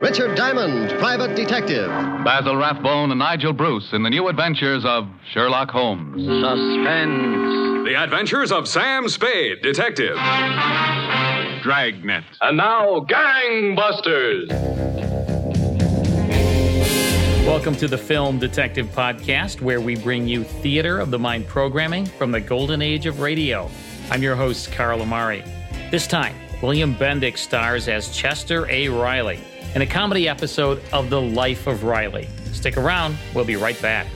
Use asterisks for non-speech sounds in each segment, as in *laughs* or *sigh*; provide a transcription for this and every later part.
Richard Diamond, private detective. Basil Rathbone and Nigel Bruce in the new adventures of Sherlock Holmes. Suspense. The Adventures of Sam Spade, Detective. Dragnet. And now, Gangbusters. Welcome to the Film Detective Podcast, where we bring you theater of the mind programming from the golden age of radio. I'm your host, Carl Amari. This time, William Bendix stars as Chester A. Riley in a comedy episode of The Life of Riley. Stick around, we'll be right back.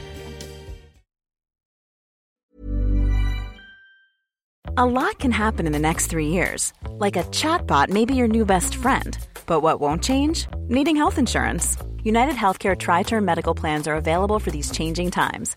A lot can happen in the next three years. Like a chatbot may be your new best friend. But what won't change? Needing health insurance. United Healthcare Tri Term Medical Plans are available for these changing times.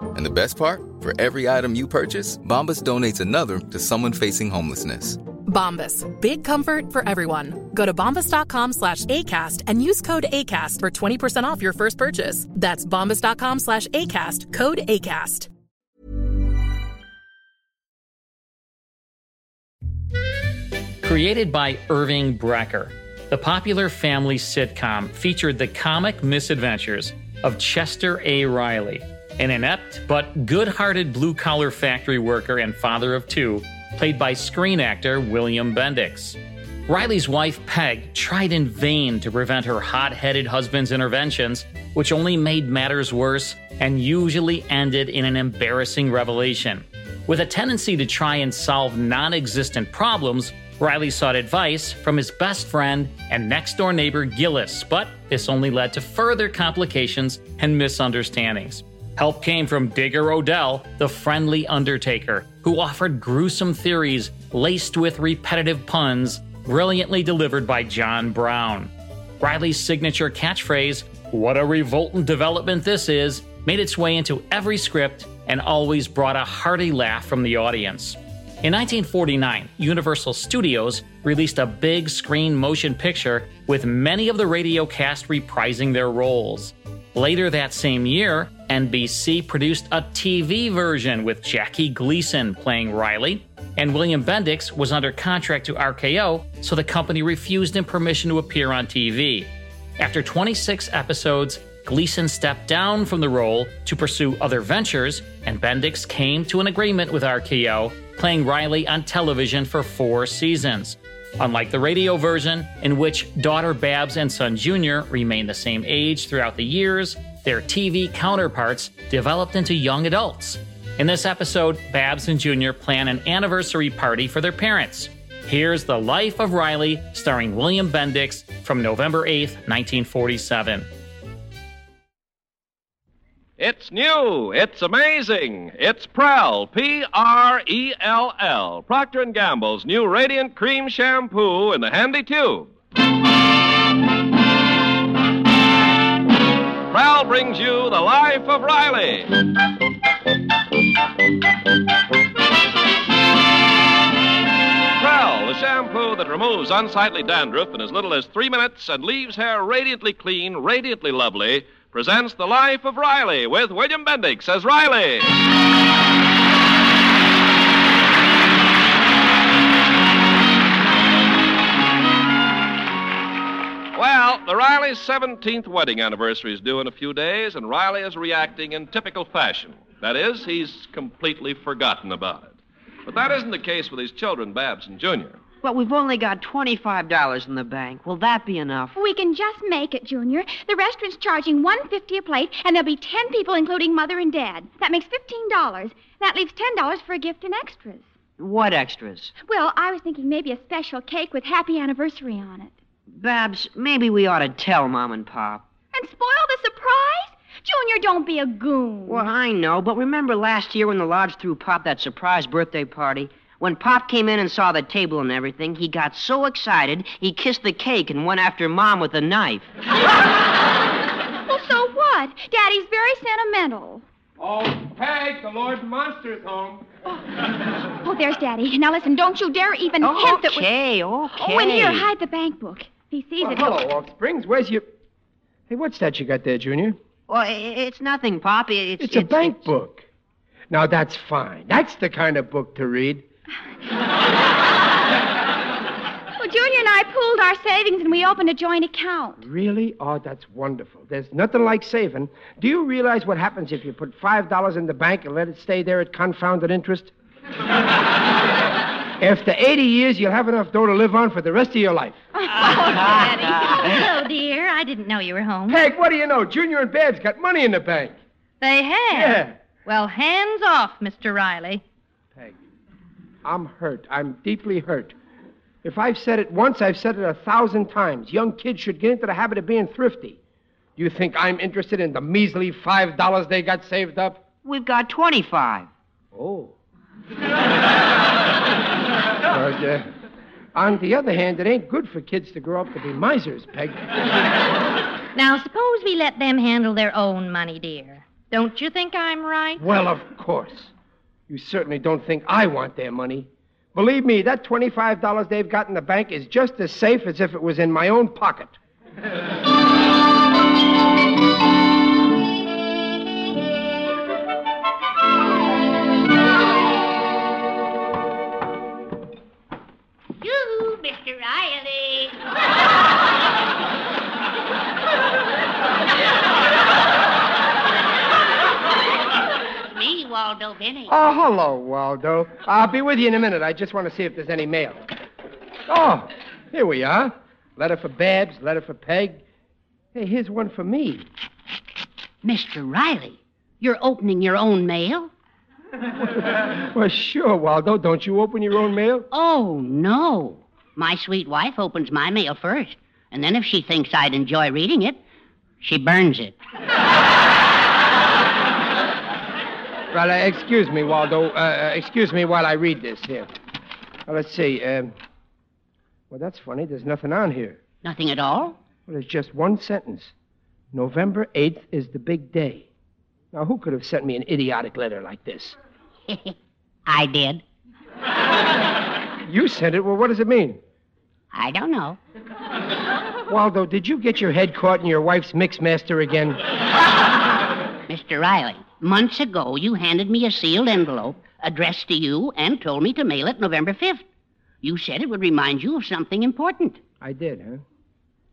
And the best part? For every item you purchase, Bombas donates another to someone facing homelessness. Bombas. Big comfort for everyone. Go to bombas.com slash ACAST and use code ACAST for 20% off your first purchase. That's bombas.com slash ACAST. Code ACAST. Created by Irving Brecher, the popular family sitcom featured the comic misadventures of Chester A. Riley, an inept but good hearted blue collar factory worker and father of two, played by screen actor William Bendix. Riley's wife, Peg, tried in vain to prevent her hot headed husband's interventions, which only made matters worse and usually ended in an embarrassing revelation. With a tendency to try and solve non existent problems, Riley sought advice from his best friend and next door neighbor Gillis, but this only led to further complications and misunderstandings. Help came from Digger O'Dell, the friendly undertaker, who offered gruesome theories laced with repetitive puns, brilliantly delivered by John Brown. Riley's signature catchphrase, What a revoltant development this is, made its way into every script and always brought a hearty laugh from the audience. In 1949, Universal Studios released a big screen motion picture with many of the radio cast reprising their roles. Later that same year, NBC produced a TV version with Jackie Gleason playing Riley, and William Bendix was under contract to RKO, so the company refused him permission to appear on TV. After 26 episodes, Gleason stepped down from the role to pursue other ventures, and Bendix came to an agreement with RKO, playing Riley on television for four seasons. Unlike the radio version, in which daughter Babs and son Junior remain the same age throughout the years, their TV counterparts developed into young adults. In this episode, Babs and Junior plan an anniversary party for their parents. Here's The Life of Riley, starring William Bendix, from November 8th, 1947. It's new. It's amazing. It's Prell, P-R-E-L-L, Procter & Gamble's new Radiant Cream Shampoo in the handy tube. Prell brings you the life of Riley. Prell, the shampoo that removes unsightly dandruff in as little as three minutes and leaves hair radiantly clean, radiantly lovely, presents the life of Riley with William Bendix as Riley. Well, the Riley's 17th wedding anniversary is due in a few days, and Riley is reacting in typical fashion. That is, he's completely forgotten about it. But that isn't the case with his children, Babs and Junior. But we've only got $25 in the bank. Will that be enough? We can just make it, Junior. The restaurant's charging one fifty a plate, and there'll be ten people, including Mother and Dad. That makes fifteen dollars. That leaves ten dollars for a gift and extras. What extras? Well, I was thinking maybe a special cake with happy anniversary on it. Babs, maybe we ought to tell Mom and Pop. And spoil the surprise? Junior, don't be a goon. Well, I know, but remember last year when the lodge threw Pop that surprise birthday party? When Pop came in and saw the table and everything, he got so excited he kissed the cake and went after Mom with a knife. *laughs* well, so what? Daddy's very sentimental. Oh, Peg, the Lord Monster's home. Oh, oh, there's Daddy. Now listen, don't you dare even oh, hint that we... Okay, okay. Oh, and here, hide the bank book. If he sees oh, it, hello, he'll... Off Springs. Where's your... Hey, what's that you got there, Junior? Well, it's nothing, Pop. It's, it's, it's a bank it's... book. Now, that's fine. That's the kind of book to read. *laughs* well, Junior and I pooled our savings and we opened a joint account. Really? Oh, that's wonderful. There's nothing like saving. Do you realize what happens if you put $5 in the bank and let it stay there at confounded interest? *laughs* After 80 years, you'll have enough dough to live on for the rest of your life. Oh, Daddy. *laughs* Hello, dear. I didn't know you were home. Peg, what do you know? Junior and Babs got money in the bank. They have? Yeah. Well, hands off, Mr. Riley. Peg, I'm hurt. I'm deeply hurt. If I've said it once, I've said it a thousand times. Young kids should get into the habit of being thrifty. You think I'm interested in the measly five dollars they got saved up? We've got 25. Oh. *laughs* but, uh, on the other hand, it ain't good for kids to grow up to be misers, Peg. *laughs* Now, suppose we let them handle their own money, dear. Don't you think I'm right? Well, of course. You certainly don't think I want their money. Believe me, that $25 they've got in the bank is just as safe as if it was in my own pocket. *laughs* Mr. Riley. me, Waldo Benny. Oh, hello, Waldo. I'll be with you in a minute. I just want to see if there's any mail. Oh, here we are. Letter for Babs, letter for Peg. Hey, here's one for me. Mr. Riley, you're opening your own mail? *laughs* well, sure, Waldo. Don't you open your own mail? Oh, no. My sweet wife opens my mail first. And then if she thinks I'd enjoy reading it, she burns it. *laughs* Well, uh, excuse me, Waldo. Uh, excuse me while I read this here. Well, let's see. Um, well, that's funny. There's nothing on here. Nothing at all? Well, it's just one sentence. November 8th is the big day. Now, who could have sent me an idiotic letter like this? *laughs* I did. You sent it. Well, what does it mean? I don't know. *laughs* Waldo, did you get your head caught in your wife's mixmaster again? *laughs* Mr. Riley, months ago you handed me a sealed envelope addressed to you and told me to mail it November 5th. You said it would remind you of something important. I did, huh?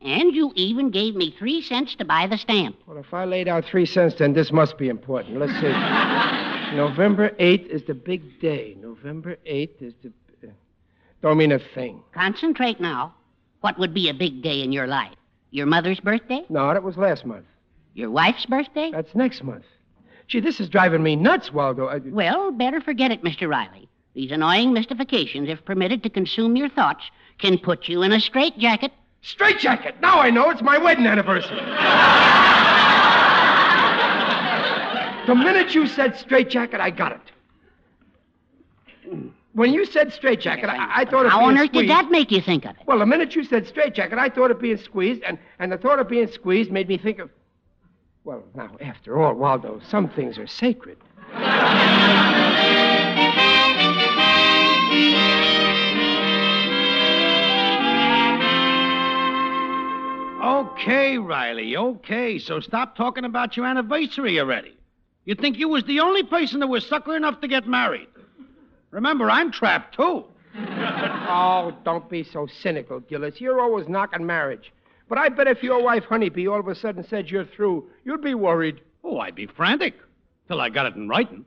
And you even gave me three cents to buy the stamp. Well, if I laid out three cents, then this must be important. Let's see. *laughs* November 8th is the big day. November 8th is the. Don't mean a thing. Concentrate now. What would be a big day in your life? Your mother's birthday? No, that was last month. Your wife's birthday? That's next month. Gee, this is driving me nuts, Waldo. I... Well, better forget it, Mr. Riley. These annoying mystifications, if permitted to consume your thoughts, can put you in a straitjacket. Straitjacket! Now I know it's my wedding anniversary. the minute you said straitjacket, I got it. When you said straitjacket, I, I thought of How being on earth squeezed. did that make you think of it? Well, the minute you said straitjacket, I thought of being squeezed, and, and the thought of being squeezed made me think of. Well, now, after all, Waldo, some things are sacred. Okay, Riley, okay. So stop talking about your anniversary already. You think you was the only person that was sucker enough to get married. Remember, I'm trapped too. *laughs* Oh, don't be so cynical, Gillis. You're always knocking marriage. But I bet if your wife, Honeybee, all of a sudden said you're through, you'd be worried. Oh, I'd be frantic. Till I got it in writing.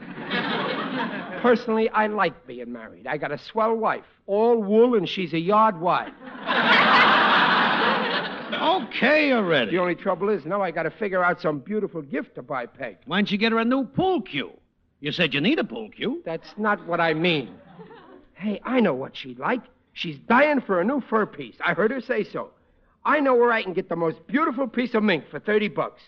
*laughs* Personally, I like being married. I got a swell wife, all wool, and she's a yard wide. *laughs* Okay already. The only trouble is now I got to figure out some beautiful gift to buy Peg. Why don't you get her a new pool cue? You said you need a pool cue. That's not what I mean. Hey, I know what she'd like. She's dying for a new fur piece. I heard her say so. I know where I can get the most beautiful piece of mink for 30 bucks.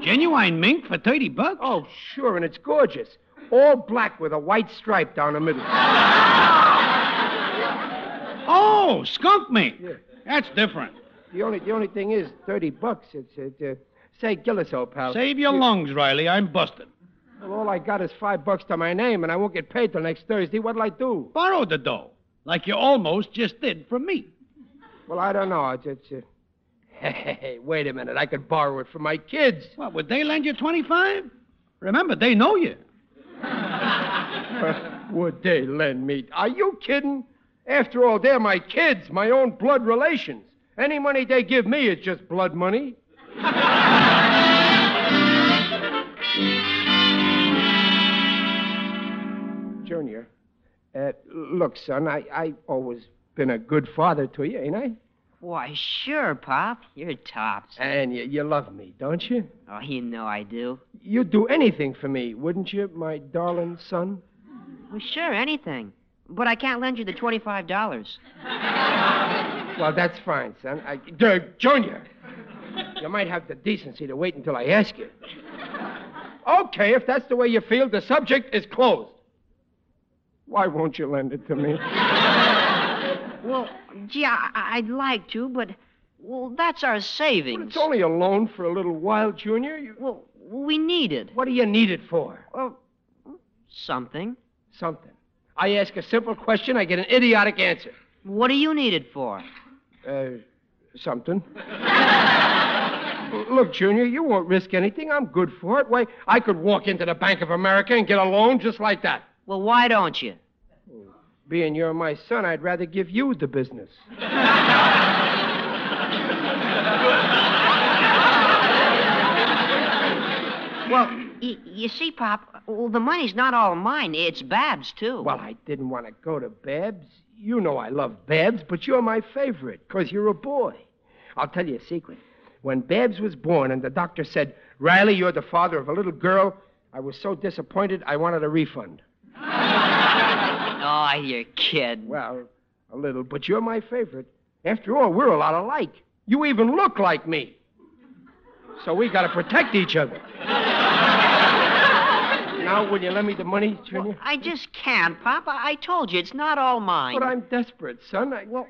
Genuine mink for 30 bucks? Oh, sure, and it's gorgeous. All black with a white stripe down the middle. Oh, skunk mink. Yeah. That's different. The only the only thing is 30 bucks. It's it, uh, say Gillis, old pal. Save your You- lungs, Riley. I'm busted. Well, all I got is five bucks to my name, and I won't get paid till next Thursday. What'll I do? Borrow the dough, like you almost just did from me. Well, I don't know. It's, it's uh... Hey, *laughs* wait a minute. I could borrow it from my kids. What, would they lend you 25? Remember, they know you. *laughs* Would they lend me? Are you kidding? After all, they're my kids, my own blood relations. Any money they give me is just blood money. *laughs* Junior, uh, look, son, I, I've always been a good father to you, ain't I? Why, sure, Pop. You're tops. And you, you love me, don't you? Oh, you know I do. You'd do anything for me, wouldn't you, my darling son? Well, sure, anything. But I can't lend you the $25. Well, that's fine, son. I, uh, Junior, you might have the decency to wait until I ask you. Okay, if that's the way you feel, the subject is closed. Why won't you lend it to me? *laughs* Well, gee, I, I'd like to, but, well, that's our savings. It's only a loan for a little while, Junior. You... Well, we need it. What do you need it for? Well, something. Something. I ask a simple question, I get an idiotic answer. What do you need it for? Uh, something. *laughs* Look, Junior, you won't risk anything. I'm good for it. Why, I could walk into the Bank of America and get a loan just like that. Well, why don't you? Being you're my son, I'd rather give you the business. Well, y- you see, Pop, well, the money's not all mine. It's Bab's, too. Well, I didn't want to go to Babs. You know I love Babs, but you're my favorite because you're a boy. I'll tell you a secret. When Babs was born and the doctor said, Riley, you're the father of a little girl, I was so disappointed I wanted a refund. Oh, you're kidding. Well, a little, but you're my favorite. After all, we're a lot alike. You even look like me. So we got to protect each other. now, will you lend me the money, Junior? I just can't, Pop. I, I told you, it's not all mine. But I'm desperate, son. I... Well,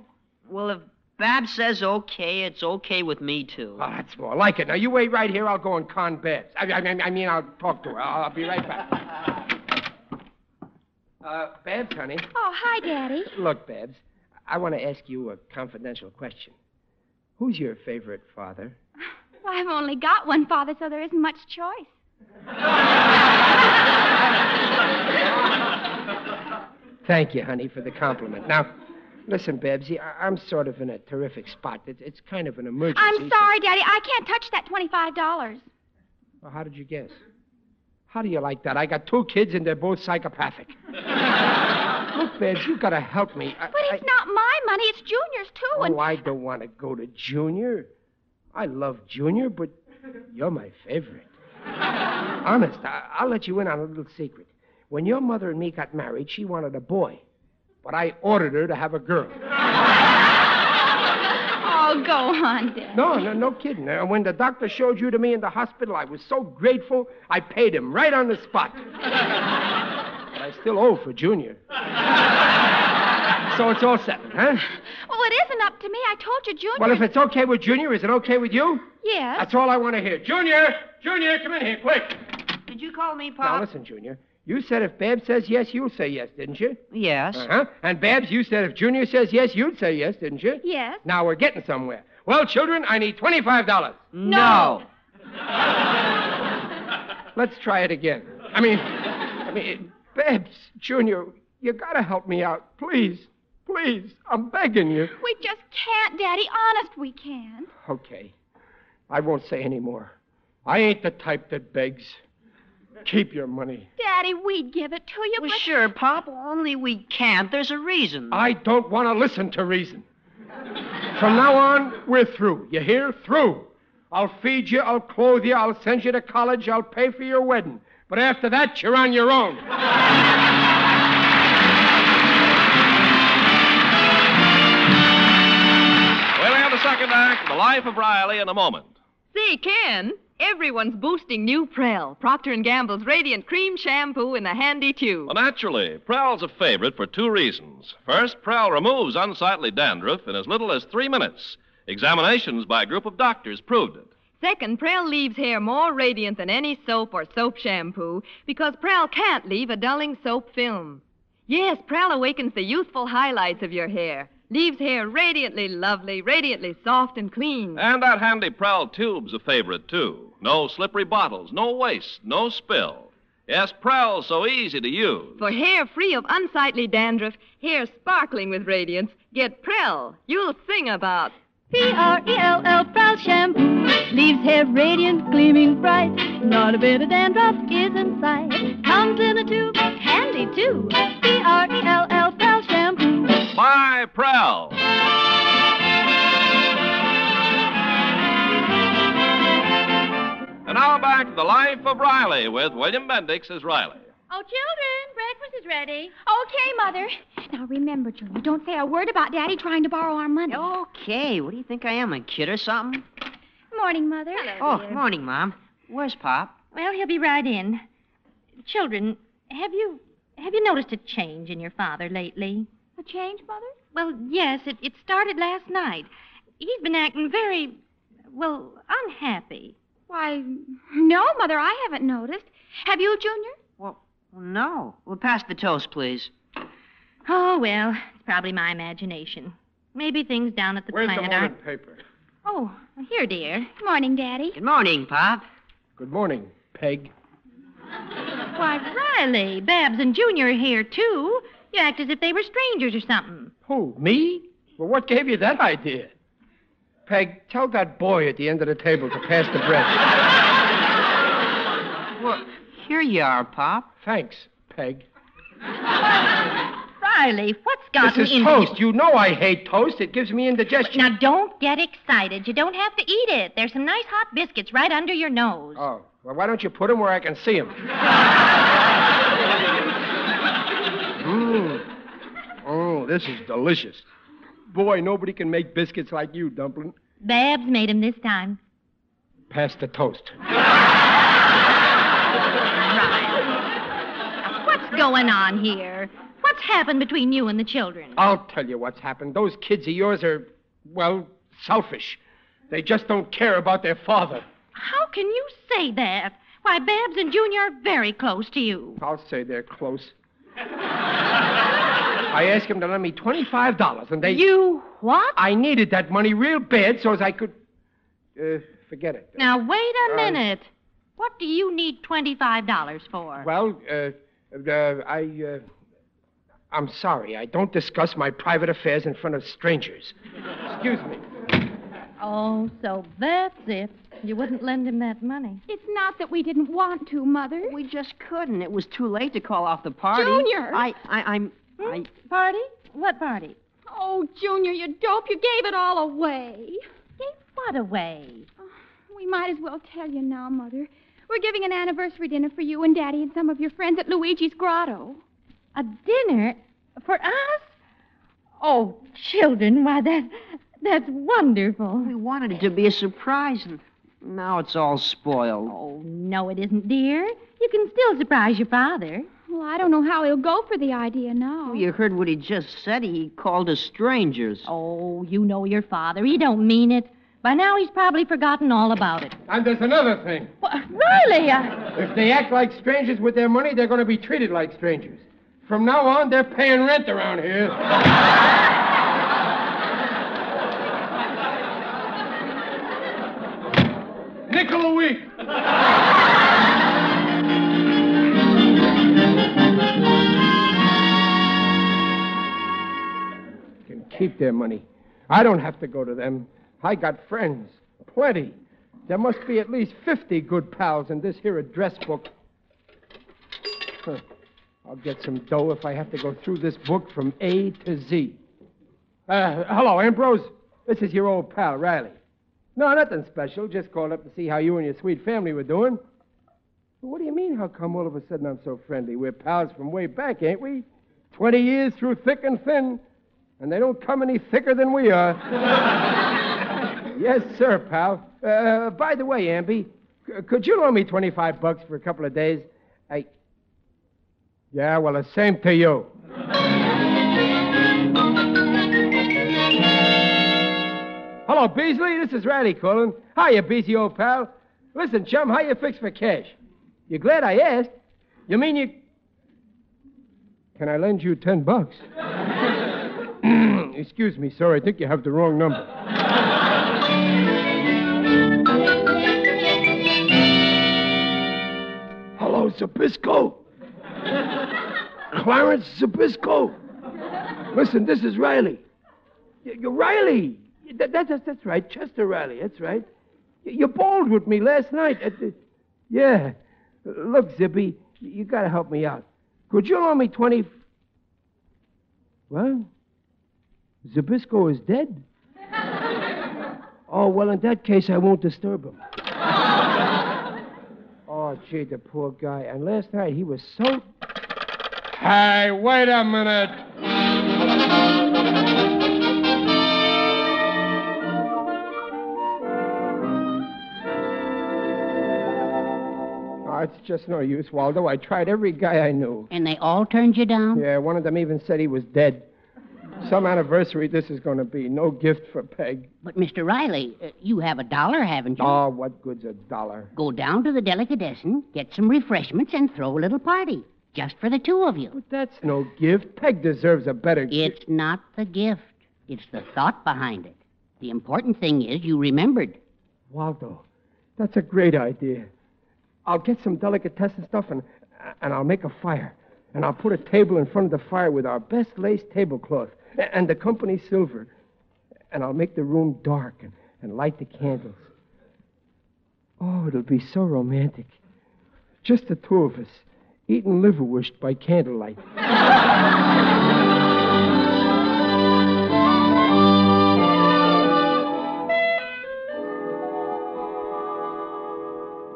well, if Bab says okay, it's okay with me, too. Oh, that's more like it. Now, you wait right here. I'll go and con Babs. I, I, I mean, I'll talk to her. I'll, I'll be right back. Uh, Babs, honey. Oh, hi, Daddy. Look, Babs, I want to ask you a confidential question. Who's your favorite father? Well, I've only got one father, so there isn't much choice. Thank you, honey, for the compliment. Now, listen, Babsy, I- I'm sort of in a terrific spot. It's, it's kind of an emergency. I'm sorry, Daddy. I can't touch that $25. Well, how did you guess? How do you like that? I got two kids and they're both psychopathic. *laughs* Look, Babs, you gotta help me. I, But it's not my money. It's Junior's, too. Oh, and Oh, I don't want to go to Junior. I love Junior, but you're my favorite. *laughs* Honest, I- I'll let you in on a little secret. When your mother and me got married, she wanted a boy, but I ordered her to have a girl. *laughs* Oh, go on, Daddy. No, no, no kidding. Uh, when the doctor showed you to me in the hospital, I was so grateful, I paid him right on the spot. *laughs* but I still owe for Junior. so it's all settled, huh? Well, it isn't up to me. I told you, Junior. Well, if it's okay with Junior, is it okay with you? Yes. That's all I want to hear. Junior! Junior, come in here, quick. Did you call me, Pop? Now, listen, Junior. You said if Babs says yes, you'll say yes, didn't you? Yes. Uh-huh. And Babs, you said if Junior says yes, you'd say yes, didn't you? Yes. Now we're getting somewhere. Well, children, I need $25. No. Let's try it again. I mean, I mean, Babs, Junior, you gotta help me out. Please. Please. I'm begging you. We just can't, Daddy. Honest, we can't. Okay. I won't say any more. I ain't the type that begs. Keep your money. Daddy, we'd give it to you, Well, but... sure, Pop. Only we can't. There's a reason. I don't want to listen to reason. From now on, we're through. You hear? Through. I'll feed you, I'll clothe you, I'll send you to college, I'll pay for your wedding. But after that, you're on your own. We'll have the second act of The Life of Riley in a moment. Say, Ken, everyone's boosting new Prell, Procter & Gamble's Radiant Cream Shampoo in a handy tube. Well, naturally, Prell's a favorite for two reasons. First, Prell removes unsightly dandruff in as little as three minutes. Examinations by a group of doctors proved it. Second, Prell leaves hair more radiant than any soap or soap shampoo because Prell can't leave a dulling soap film. Yes, Prell awakens the youthful highlights of your hair, leaves hair radiantly lovely, radiantly soft and clean. And that handy Prell tube's a favorite, too. No slippery bottles, no waste, no spill. Yes, Prell's so easy to use. For hair free of unsightly dandruff, hair sparkling with radiance, get Prell. You'll sing about P-R-E-L-L Prell shampoo leaves hair radiant, gleaming bright. Not a bit of dandruff is in sight. Comes in a tube, handy too. P-R-E-L-L Prell shampoo. By Prell. And now back to The Life of Riley with William Bendix as Riley. Oh, children, breakfast is ready. Okay, Mother. Now, remember, Junior, don't say a word about Daddy trying to borrow our money. Okay, what do you think I am, a kid or something? Morning, Mother. oh, morning, Mom. Where's Pop? Well, he'll be right in. Children, have you have you noticed a change in your father lately? A change, Mother? Well, yes, it, it started last night. He's been acting very, well, unhappy. Why, no, Mother, I haven't noticed. Have you, Junior? Well, no. Well, pass the toast, please. Oh, well, it's probably my imagination. Maybe things down at the Where's the plant morning aren't. paper? Oh, here, dear. Good morning, Daddy. Good morning, Pop. Good morning, Peg. Why, Riley, Babs and Junior are here, too. You act as if they were strangers or something. Who, me? Well, what gave you that idea? Peg, tell that boy at the end of the table to pass the bread. *laughs* Well, here you are, Pop. Thanks, Peg. *laughs* Riley, what's gotten This is into toast. You know I hate toast. It gives me indigestion. Now, don't get excited. You don't have to eat it. There's some nice hot biscuits right under your nose. Oh, well, why don't you put them where I can see them? *laughs* Mmm. Oh, this is delicious. Boy, nobody can make biscuits like you, Dumpling. Babs made 'em this time. Pass the toast. *laughs* What's going on here? What's happened between you and the children? I'll tell you what's happened. Those kids of yours are, well, selfish. They just don't care about their father. How can you say that? Why, Babs and Junior are very close to you. I'll say they're close. I asked him to lend me $25, and they. You what? I needed that money real bad so as I could. Uh, forget it. Now, wait a Uh, minute. What do you need $25 for? Well, uh, uh, I. Uh, I'm sorry. I don't discuss my private affairs in front of strangers. Excuse me. Oh, so that's it. You wouldn't lend him that money. It's not that we didn't want to, Mother. We just couldn't. It was too late to call off the party. Junior! I, I, I'm. I. Party? What party? Oh, Junior, you dope. You gave it all away. Gave what away? We might as well tell you now, Mother. We're giving an anniversary dinner for you and Daddy and some of your friends at Luigi's Grotto. A dinner for us? Oh, children, why that that's wonderful. We wanted it to be a surprise, and now it's all spoiled. Oh, no, it isn't, dear. You can still surprise your father. Well, I don't know how he'll go for the idea now. Oh, you heard what he just said. He called us strangers. Oh, you know your father. He don't mean it. By now he's probably forgotten all about it. And there's another thing. Really? uh, If they act like strangers with their money, they're going to be treated like strangers. From now on, they're paying rent around here. *laughs* Nickel a week. Can keep their money. I don't have to go to them. I got friends, plenty. There must be at least 50 good pals in this here address book. Huh. I'll get some dough if I have to go through this book from A to Z. Uh, hello, Ambrose. This is your old pal, Riley. No, nothing special. Just called up to see how you and your sweet family were doing. What do you mean, how come all of a sudden I'm so friendly? We're pals from way back, ain't we? Twenty years through thick and thin. And they don't come any thicker than we are. *laughs* yes, sir, pal. Uh, by the way, Amby, c- could you loan me 25 bucks for a couple of days? I. Yeah, well, the same to you. Hello, Beasley. This is Riley calling. Hiya, Beasley, old pal. Listen, chum, how you fix for cash? You glad I asked? You mean you. Can I lend you ten bucks? *coughs* Excuse me, sir. I think you have the wrong number. Zabisco. Clarence Zabisco. Listen, this is Riley. You're Riley. That, that- that's, that's right, Chester Riley. That's right. You bowled with me last night at the. Yeah. Look, Zippy, you got to help me out. Could you loan me 20. What? Zabisco is dead? *laughs* oh, well, in that case, I won't disturb him. Oh, gee, the poor guy. And last night, he was so. Hey, wait a minute. Oh, it's just no use, Waldo. I tried every guy I knew. And they all turned you down? Yeah, one of them even said he was dead. Some anniversary this is going to be. No gift for Peg. But, Mr. Riley, uh, you have a dollar, haven't you? Oh, what good's a dollar? Go down to the delicatessen, get some refreshments, and throw a little party. Just for the two of you. But that's no gift. Peg deserves a better gift. It's not the gift, it's the thought behind it. The important thing is you remembered. Waldo, that's a great idea. I'll get some delicatessen stuff and, and I'll make a fire. And I'll put a table in front of the fire with our best lace tablecloth and the company silver. And I'll make the room dark and, and light the candles. Oh, it'll be so romantic. Just the two of us, eating liverwurst by candlelight.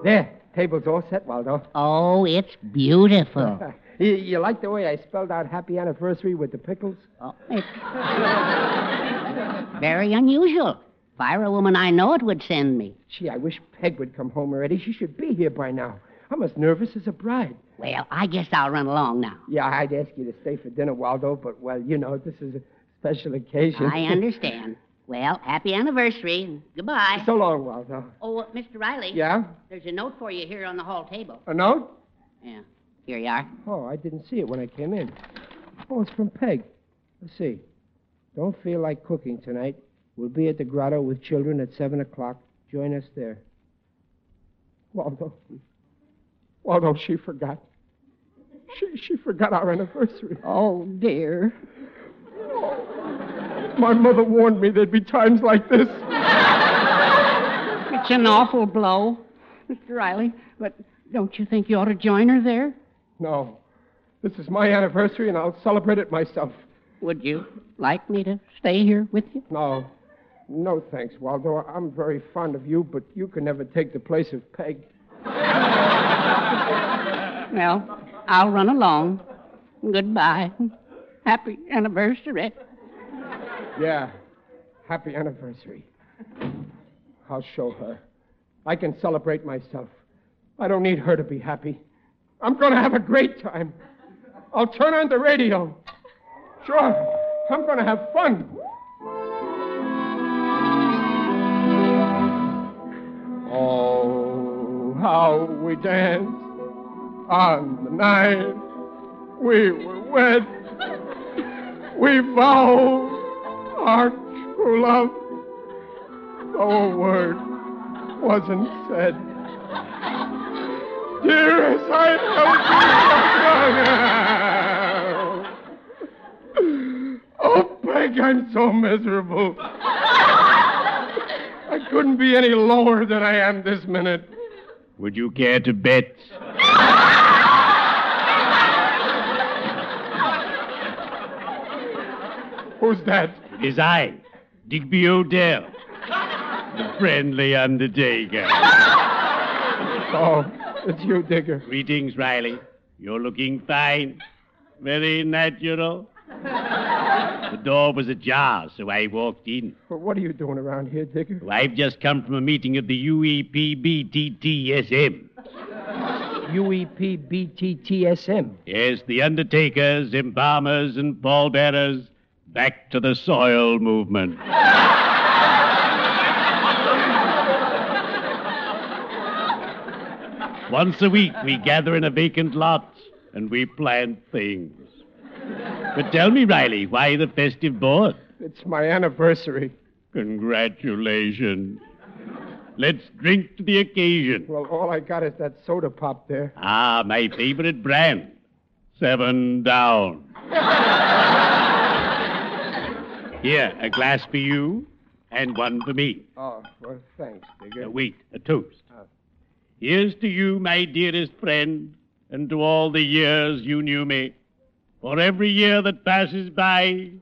There, table's all set, Waldo. Oh, it's beautiful. *laughs* you, you like the way I spelled out happy anniversary with the pickles? Oh, it's very unusual. If I were a woman I know, it would send me. Gee, I wish Peg would come home already. She should be here by now. I'm as nervous as a bride. Well, I guess I'll run along now. Yeah, I'd ask you to stay for dinner, Waldo, but, well, you know, this is a special occasion. I understand. Well, happy anniversary. Goodbye. so long, Waldo. Oh, uh, Mr. Riley. Yeah? There's a note for you here on the hall table. A note? Yeah. Here you are. Oh, I didn't see it when I came in. Oh, it's from Peg. Let's see. Don't feel like cooking tonight. We'll be at the grotto with children at 7 o'clock. Join us there. Waldo. Waldo, she forgot. She, she forgot our anniversary. Oh, dear. Oh, my mother warned me there'd be times like this. It's an awful blow, Mr. Riley. But don't you think you ought to join her there? No. This is my anniversary, and I'll celebrate it myself. Would you like me to stay here with you? No. No, thanks, Waldo. I'm very fond of you, but you can never take the place of Peg. *laughs* Well, I'll run along. Goodbye. Happy anniversary. Yeah. Happy anniversary. I'll show her. I can celebrate myself. I don't need her to be happy. I'm going to have a great time. I'll turn on the radio. Sure. I'm going to have fun. Oh, how we danced on the night we were wed. We vowed our true love, though a word wasn't said. Dearest, I held you Oh, Peg, I'm so miserable. I couldn't be any lower than I am this minute. Would you care to bet? Who's that? It is I, Digger O'Dell, the friendly undertaker. Oh, it's you, Digger. Greetings, Riley. You're looking fine. Very natural. The door was ajar, so I walked in. Well, what are you doing around here, Digger? Well, I've just come from a meeting of the E UEPBTTSM. UEPBTTSM. Yes, the undertakers, embalmers, and pallbearers back to the soil movement. Once a week, we gather in a vacant lot and we plant things. But tell me, Riley, why the festive board? It's my anniversary. Congratulations. Let's drink to the occasion. Well, all I got is that soda pop there. Ah, my favorite brand. Seven down. Here, a glass for you and one for me. Oh, well, thanks, Digger. Now, wait, a toast. Here's to you, my dearest friend, and to all the years you knew me. For every year that passes by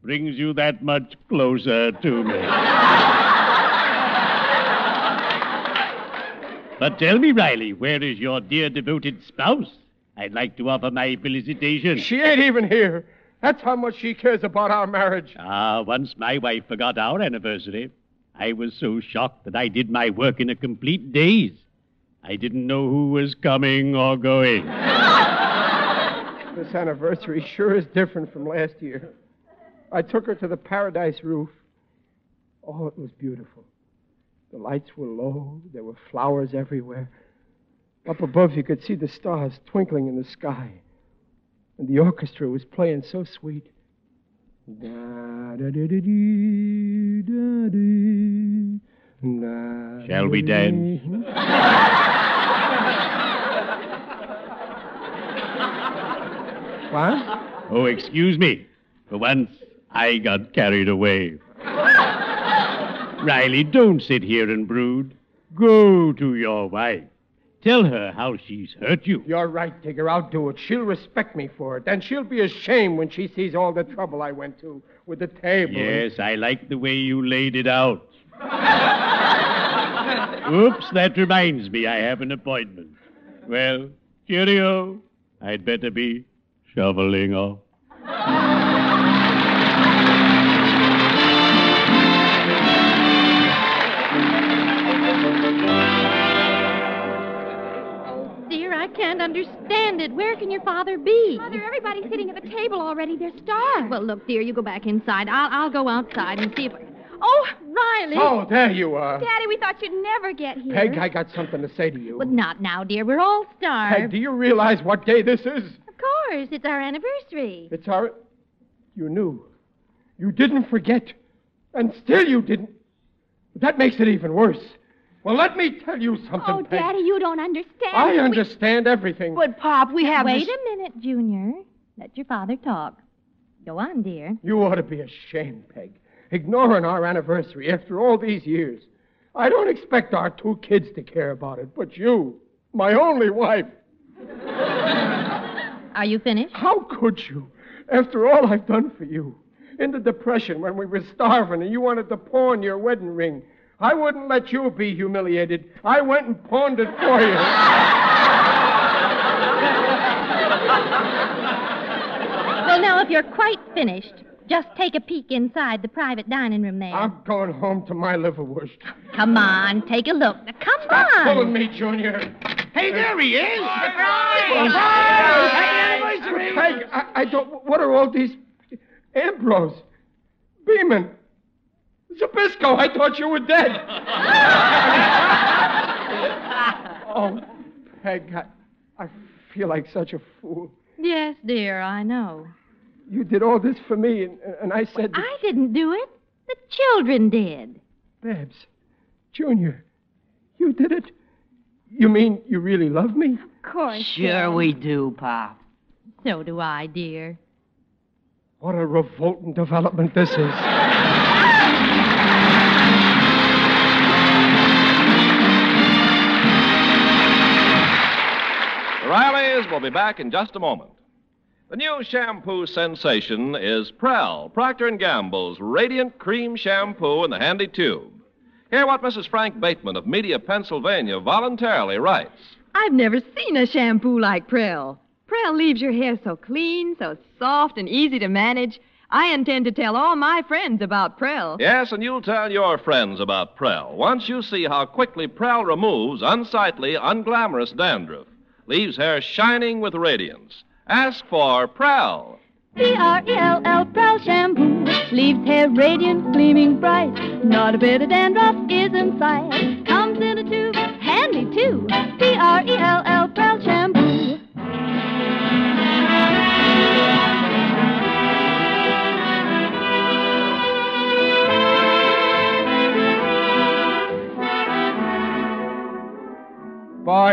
brings you that much closer to me. *laughs* but tell me, Riley, where is your dear devoted spouse? I'd like to offer my felicitations. She ain't even here. That's how much she cares about our marriage. Ah, once my wife forgot our anniversary, I was so shocked that I did my work in a complete daze. I didn't know who was coming or going. *laughs* This anniversary sure is different from last year. I took her to the paradise roof. Oh, it was beautiful. The lights were low, there were flowers everywhere. Up above, you could see the stars twinkling in the sky. And the orchestra was playing so sweet. Da, da, da, da, dee, da, dee, Shall we da, dance? What? Oh, excuse me. For once, I got carried away. Riley, don't sit here and brood. Go to your wife. Tell her how she's hurt you. You're right, Digger. I'll do it. She'll respect me for it. And she'll be ashamed when she sees all the trouble I went to with the table. Yes, I like the way you laid it out. Oops, that reminds me I have an appointment. Well, cheerio. I'd better be shoveling off. Oh, dear, I can't understand it. Where can your father be? Mother, everybody's sitting at the table already. They're starved. Well, look, dear, you go back inside. I'll I'll go outside and see if. I... Oh, Riley. Oh, there you are. Daddy, we thought you'd never get here. Peg, I got something to say to you. But not now, dear. We're all starved. Peg, do you realize what day this is? Of course. It's our anniversary. It's our. You knew. You didn't forget. And still you didn't. That makes it even worse. Well, let me tell you something, Oh, Peg. Daddy, you don't understand. I We- understand everything. But, Pop, we have Wait a minute, Junior. Let your father talk. Go on, dear. You ought to be ashamed, Peg. Ignoring our anniversary after all these years. I don't expect our two kids to care about it, but you, my only wife. Are you finished? How could you? After all I've done for you. In the Depression, when we were starving and you wanted to pawn your wedding ring, I wouldn't let you be humiliated. I went and pawned it for you. Well, now, if you're quite finished, just take a peek inside the private dining room there. I'm going home to my liverwurst. Come on, take a look. Now, Come Stop on. pulling me, Junior. Hey, there he is. Surprise! Surprise! Hey, Peg, I, I don't. What are all these? Ambrose, Beeman, Zabisco. I thought you were dead. *laughs* oh, Peg, I, I feel like such a fool. Yes, dear, I know. You did all this for me, and, and I said, that, I didn't do it. The children did. Babs, Junior, you did it. You mean you really love me? Of course. Sure we do, Pop. So do I, dear. What a revolting development this is. *laughs* The Rileys will be back in just a moment. The new shampoo sensation is Prell, Procter & Gamble's Radiant Cream Shampoo in the handy tube. Hear what Mrs. Frank Bateman of Media, Pennsylvania voluntarily writes. I've never seen a shampoo like Prell. Prell leaves your hair so clean, so soft, and easy to manage. I intend to tell all my friends about Prell. Yes, and you'll tell your friends about Prell once you see how quickly Prell removes unsightly, unglamorous dandruff, leaves hair shining with radiance. Ask for Prell. P-R-E-L-L, Prell shampoo. Leaves hair radiant, gleaming bright. Not a bit of dandruff is in sight. Comes in a tube, handy too. P-R-E-L-L, Prell shampoo.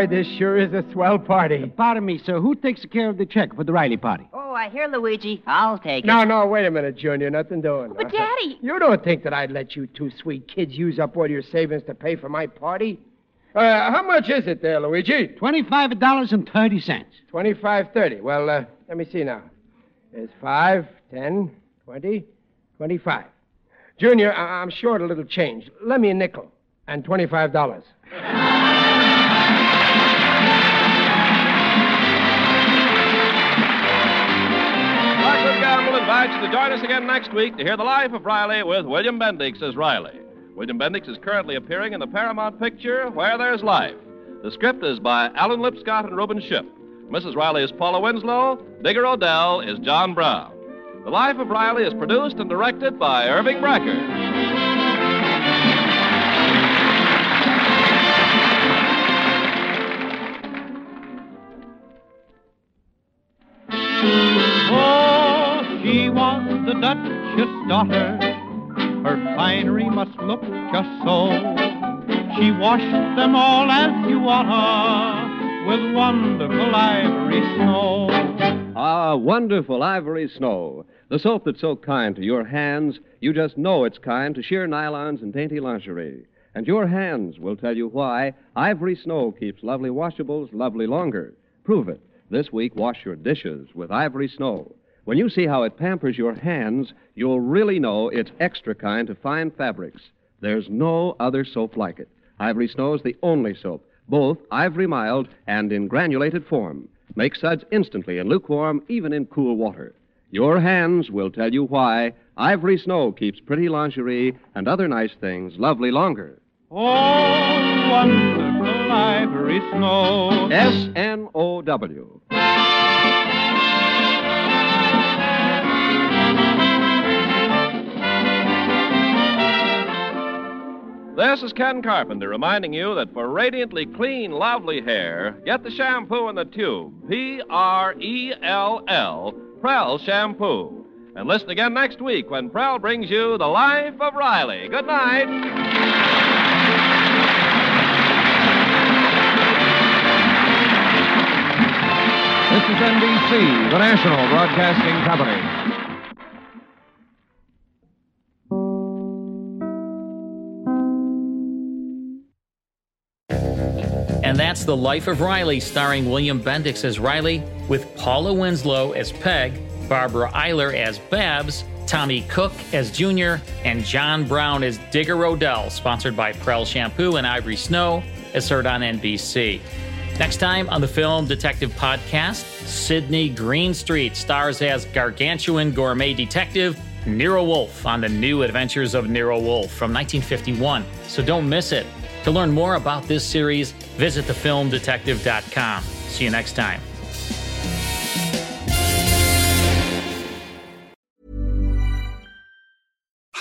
Boy, this sure is a swell party. Pardon me, sir. Who takes care of the check for the Riley party? Oh, I hear Luigi. I'll take it. No, no, wait a minute, Junior. Nothing doing. But, Daddy. You don't think that I'd let you two sweet kids use up all your savings to pay for my party? Uh, how much is it there, Luigi? Twenty-five dollars and thirty cents. Twenty-five thirty. Well, uh, let me see now. There's five, ten, twenty, twenty-five. Junior, I- I'm short a little change. Lend me a nickel and twenty-five dollars. *laughs* You to join us again next week to hear the life of Riley with William Bendix as Riley. William Bendix is currently appearing in the Paramount picture Where There's Life. The script is by Alan Lipscott and Reuben Ship. Mrs. Riley is Paula Winslow. Digger O'Dell is John Brown. The Life of Riley is produced and directed by Irving Brecher. Daughter. Her finery must look just so. She washed them all as you oughta with wonderful ivory snow. Ah, wonderful ivory snow. The soap that's so kind to your hands, you just know it's kind to sheer nylons and dainty lingerie. And your hands will tell you why Ivory Snow keeps lovely washables lovely longer. Prove it. This week, wash your dishes with Ivory Snow. When you see how it pampers your hands, you'll really know it's extra kind to fine fabrics. There's no other soap like it. Ivory Snow is the only soap, both ivory mild and in granulated form. Make suds instantly in lukewarm, even in cool water. Your hands will tell you why Ivory Snow keeps pretty lingerie and other nice things lovely longer. Oh, wonderful ivory snow. S N O W. This is Ken Carpenter reminding you that for radiantly clean, lovely hair, get the shampoo in the tube. P R E L L, Prell Shampoo. And listen again next week when Prell brings you The Life of Riley. Good night. This is NBC, the national broadcasting company. That's The Life of Riley, starring William Bendix as Riley, with Paula Winslow as Peg, Barbara Eiler as Babs, Tommy Cook as Junior, and John Brown as Digger O'Dell, sponsored by Prell Shampoo and Ivory Snow, as heard on NBC. Next time on the Film Detective Podcast, Sydney Greenstreet stars as gargantuan gourmet detective Nero Wolfe on the new adventures of Nero Wolfe from 1951. So don't miss it. To learn more about this series, visit thefilmdetective.com. See you next time.